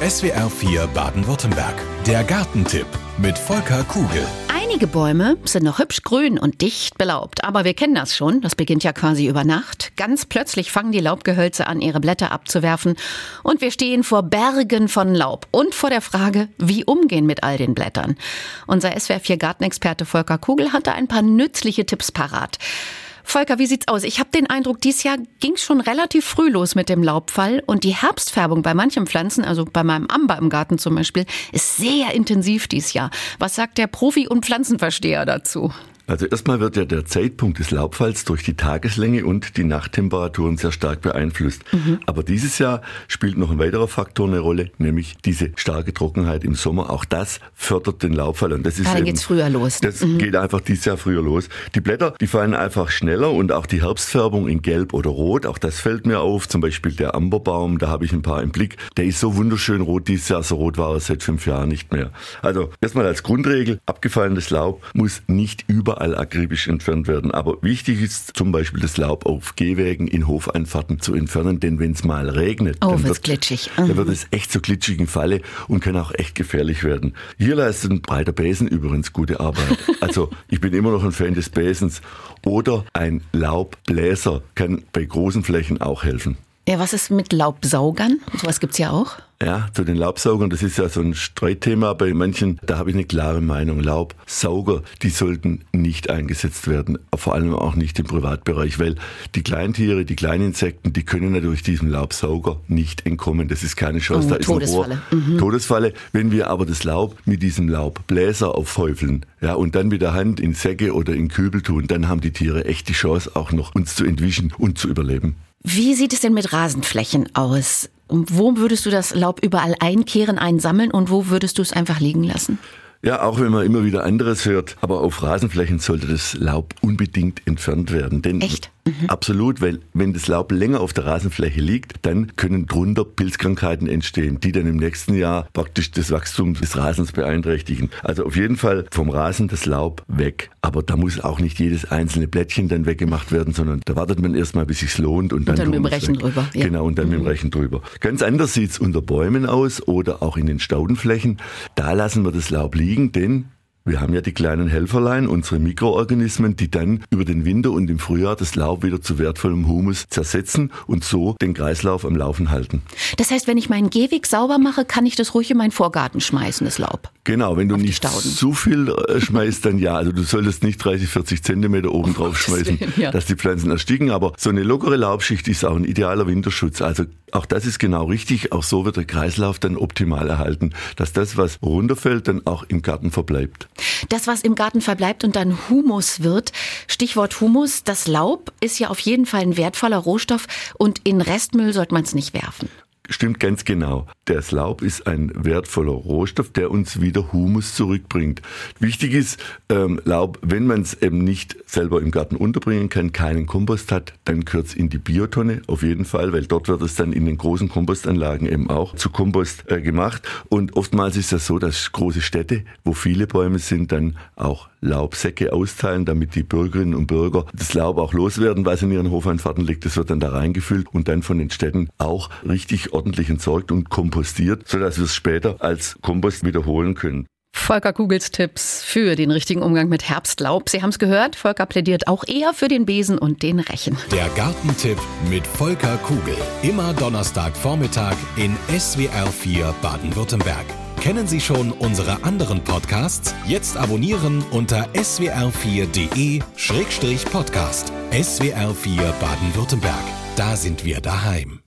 SWR 4 Baden-Württemberg. Der Gartentipp mit Volker Kugel. Einige Bäume sind noch hübsch grün und dicht belaubt. Aber wir kennen das schon. Das beginnt ja quasi über Nacht. Ganz plötzlich fangen die Laubgehölze an, ihre Blätter abzuwerfen. Und wir stehen vor Bergen von Laub und vor der Frage, wie umgehen mit all den Blättern. Unser SWR 4 Gartenexperte Volker Kugel hatte ein paar nützliche Tipps parat. Volker, wie sieht's aus? Ich habe den Eindruck, dieses Jahr ging schon relativ früh los mit dem Laubfall und die Herbstfärbung bei manchen Pflanzen, also bei meinem Amber im Garten zum Beispiel, ist sehr intensiv dieses Jahr. Was sagt der Profi- und Pflanzenversteher dazu? Also erstmal wird ja der Zeitpunkt des Laubfalls durch die Tageslänge und die Nachttemperaturen sehr stark beeinflusst. Mhm. Aber dieses Jahr spielt noch ein weiterer Faktor eine Rolle, nämlich diese starke Trockenheit im Sommer. Auch das fördert den Laubfall. Und das ist ja, dann eben, geht's früher los. Das mhm. geht einfach dieses Jahr früher los. Die Blätter, die fallen einfach schneller und auch die Herbstfärbung in Gelb oder Rot, auch das fällt mir auf. Zum Beispiel der Amberbaum, da habe ich ein paar im Blick. Der ist so wunderschön rot dieses Jahr. So rot war er seit fünf Jahren nicht mehr. Also erstmal als Grundregel, abgefallenes Laub muss nicht über überall akribisch entfernt werden. Aber wichtig ist zum Beispiel das Laub auf Gehwegen in Hofeinfahrten zu entfernen, denn wenn es mal regnet, oh, dann, wird, glitschig. Mhm. dann wird es echt zur glitschigen Falle und kann auch echt gefährlich werden. Hier leistet ein breiter Besen übrigens gute Arbeit. Also ich bin immer noch ein Fan des Besens. Oder ein Laubbläser kann bei großen Flächen auch helfen. Ja, was ist mit Laubsaugern? Sowas gibt's ja auch. Ja, zu den Laubsaugern, das ist ja so ein Streitthema bei manchen. Da habe ich eine klare Meinung. Laubsauger, die sollten nicht eingesetzt werden, vor allem auch nicht im Privatbereich, weil die Kleintiere, die kleinen Insekten, die können natürlich diesem Laubsauger nicht entkommen. Das ist keine Chance. Oh, da ist Todesfalle. Ein Mhm. Todesfalle. Wenn wir aber das Laub mit diesem Laubbläser aufhäufeln, ja, und dann mit der Hand in Säcke oder in Kübel tun, dann haben die Tiere echt die Chance, auch noch uns zu entwischen und zu überleben. Wie sieht es denn mit Rasenflächen aus? Wo würdest du das Laub überall einkehren, einsammeln und wo würdest du es einfach liegen lassen? Ja, auch wenn man immer wieder anderes hört. Aber auf Rasenflächen sollte das Laub unbedingt entfernt werden. Denn Echt? Mhm. Absolut, weil wenn das Laub länger auf der Rasenfläche liegt, dann können drunter Pilzkrankheiten entstehen, die dann im nächsten Jahr praktisch das Wachstum des Rasens beeinträchtigen. Also auf jeden Fall vom Rasen das Laub weg. Aber da muss auch nicht jedes einzelne Blättchen dann weggemacht werden, sondern da wartet man erstmal, bis es lohnt und dann, und dann mit dem Rechen weg. drüber. Ja. Genau, und dann mhm. mit dem mhm. Rechen drüber. Ganz anders sieht's unter Bäumen aus oder auch in den Staudenflächen. Da lassen wir das Laub liegen, denn wir haben ja die kleinen Helferlein, unsere Mikroorganismen, die dann über den Winter und im Frühjahr das Laub wieder zu wertvollem Humus zersetzen und so den Kreislauf am Laufen halten. Das heißt, wenn ich meinen Gehweg sauber mache, kann ich das ruhig in meinen Vorgarten schmeißen, das Laub? Genau, wenn du nicht zu viel äh, schmeißt, dann ja. Also du solltest nicht 30, 40 Zentimeter oben drauf oh, schmeißen, ja. dass die Pflanzen ersticken. Aber so eine lockere Laubschicht ist auch ein idealer Winterschutz. Also auch das ist genau richtig. Auch so wird der Kreislauf dann optimal erhalten, dass das, was runterfällt, dann auch im Garten verbleibt. Das, was im Garten verbleibt und dann Humus wird, Stichwort Humus, das Laub ist ja auf jeden Fall ein wertvoller Rohstoff und in Restmüll sollte man es nicht werfen. Stimmt ganz genau. Das Laub ist ein wertvoller Rohstoff, der uns wieder Humus zurückbringt. Wichtig ist, ähm, Laub, wenn man es eben nicht selber im Garten unterbringen kann, keinen Kompost hat, dann gehört es in die Biotonne auf jeden Fall, weil dort wird es dann in den großen Kompostanlagen eben auch zu Kompost äh, gemacht. Und oftmals ist das so, dass große Städte, wo viele Bäume sind, dann auch Laubsäcke austeilen, damit die Bürgerinnen und Bürger das Laub auch loswerden, was in ihren Hofeinfahrten liegt. Das wird dann da reingefüllt und dann von den Städten auch richtig ordentlich entsorgt und kompostiert, sodass wir es später als Kompost wiederholen können. Volker Kugels Tipps für den richtigen Umgang mit Herbstlaub. Sie haben es gehört, Volker plädiert auch eher für den Besen und den Rechen. Der Gartentipp mit Volker Kugel. Immer Donnerstagvormittag in SWR 4 Baden-Württemberg. Kennen Sie schon unsere anderen Podcasts? Jetzt abonnieren unter swr4.de-podcast. SWR4 Baden-Württemberg. Da sind wir daheim.